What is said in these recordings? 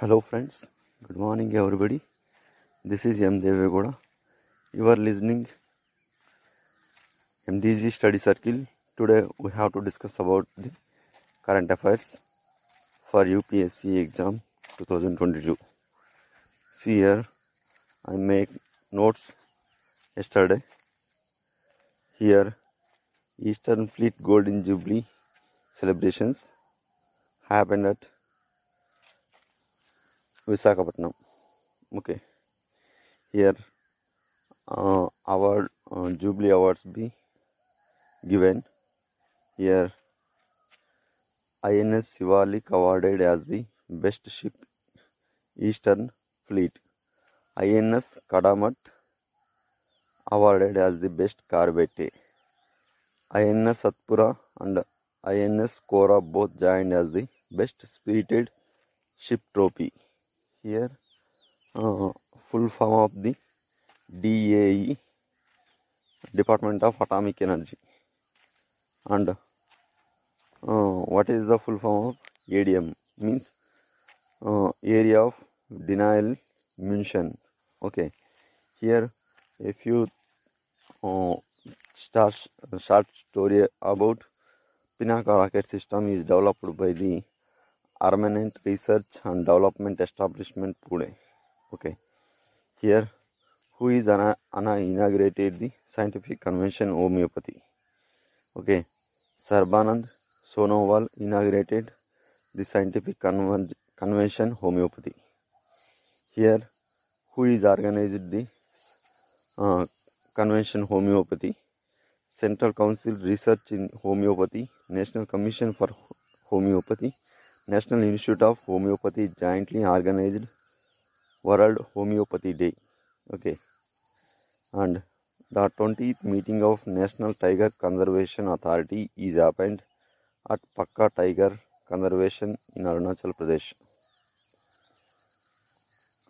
Hello friends, good morning everybody. This is M Devegoda. You are listening MDG Study Circle. Today we have to discuss about the current affairs for UPSC exam 2022. See here, I make notes yesterday. Here, Eastern Fleet Golden Jubilee celebrations happened at Visakhapatnam. Okay, here uh, award uh, Jubilee awards be given. Here, INS Sivalik awarded as the best ship Eastern Fleet. INS Kadamat awarded as the best corvette. INS Satpura and INS Kora both joined as the best spirited ship trophy. Here, uh, full form of the DAE, Department of Atomic Energy. And uh, what is the full form of ADM? Means uh, area of denial munition. Okay, here a few uh, start, short story about Pinaka rocket system is developed by the Armament Research and Development Establishment Pune. Okay, here who is Anna, Anna inaugurated the scientific convention homeopathy. Okay, Sarbanand Sonowal inaugurated the scientific conven- convention homeopathy. Here who is organized the uh, convention homeopathy central council research in homeopathy national commission for homeopathy national institute of homeopathy jointly organized world homeopathy day. Okay. And the 20th meeting of national tiger conservation authority is happened at Pakke tiger conservation in arunachal pradesh.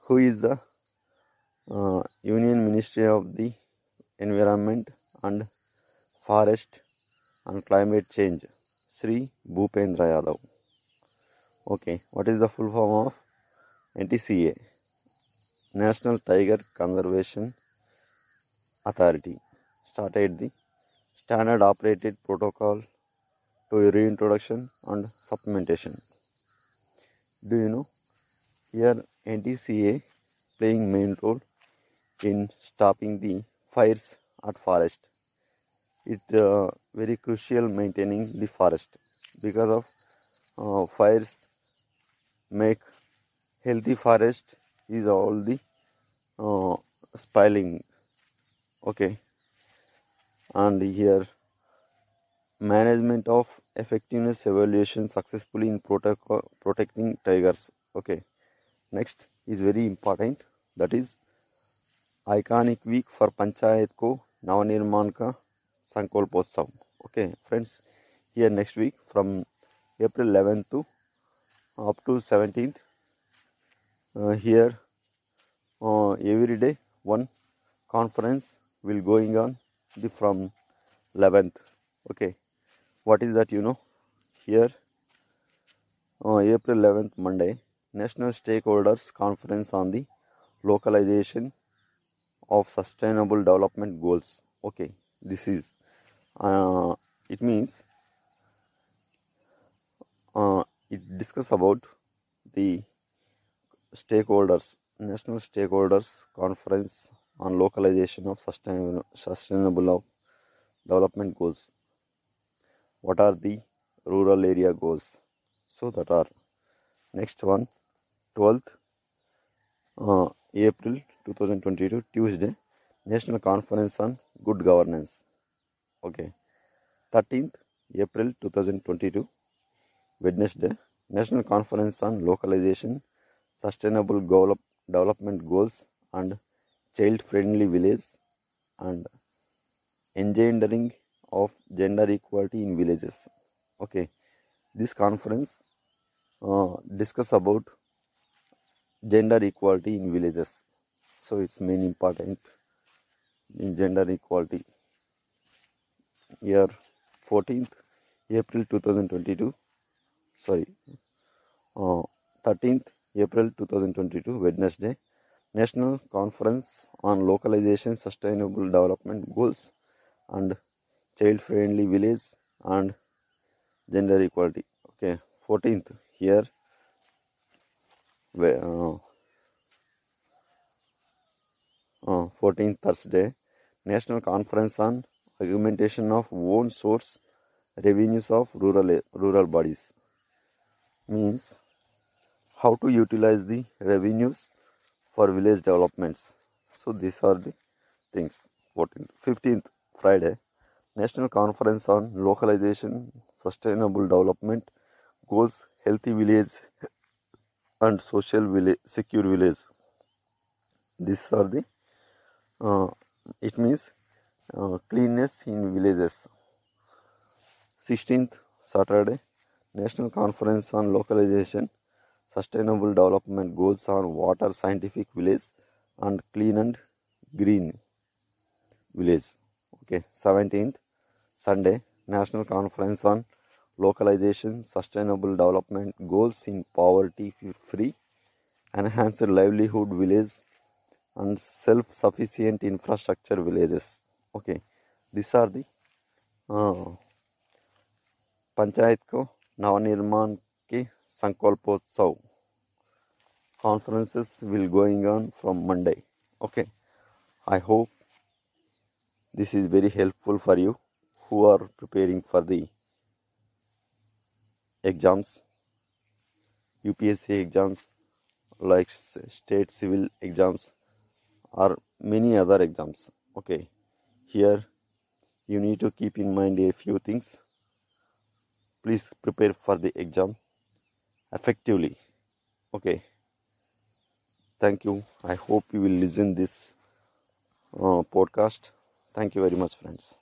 Who is the uh, union ministry of the environment and forest and climate change? Sri Bhupendra Yadav. Okay, what is the full form of NTCA? National Tiger Conservation Authority started the standard operated protocol to reintroduction and supplementation. Do you know? Here NTCA playing main role in stopping the fires at forest it's uh, very crucial maintaining the forest because of uh, fires make healthy forest is all the uh, spoiling okay and here management of effectiveness evaluation successfully in protocol protecting tigers okay next is very important that is iconic week for panchayat ko Navnirman का संकल्पोत्सव okay friends here next week from april 11th to up to 17th uh, here uh, every day one conference will going on the from 11th okay. What is that you know? Here uh, april 11th monday national stakeholders conference on the localization of sustainable development goals. Okay. This is uh, it means uh, it discuss about the stakeholders national stakeholders conference on localization of sustainable development goals. What are the rural area goals? So that are next one 12th uh, april 2022 tuesday national conference on good governance. Okay. 13th april 2022 wednesday national conference on localization sustainable goal development goals and child friendly village and engendering of gender equality in villages. Okay this conference uh, discuss about gender equality in villages. So it's main important in gender equality. Year 14th april 2022 sorry uh, 13th April 2022, Wednesday. National Conference on Localization, Sustainable Development Goals, and Child Friendly Village and Gender Equality. Okay, 14th here. Uh, uh, 14th Thursday, National Conference on Augmentation of Own Source Revenues of Rural Rural Bodies means how to utilize the revenues for village developments. So these are the things. 14th, 15th Friday, National Conference on Localization, Sustainable Development Goals, Healthy Village and Social Village, Secure Village. These are the uh, it means uh, cleanness in villages 16th saturday National Conference on Localization, Sustainable Development Goals on Water Scientific Village and Clean and Green Village. Okay, 17th Sunday, National Conference on Localization, Sustainable Development Goals in Poverty Free, Enhanced Livelihood Village, and Self Sufficient Infrastructure Villages. Okay, these are the uh, Panchayat ko Navanirman ki Sankalpotsav. Conferences will going on from Monday. Okay. I hope this is very helpful for you who are preparing for the exams, UPSC exams, like state civil exams, or many other exams. Okay, here you need to keep in mind a few things please prepare for the exam effectively. Okay. Thank you. I hope you will listen this uh, podcast. Thank you very much friends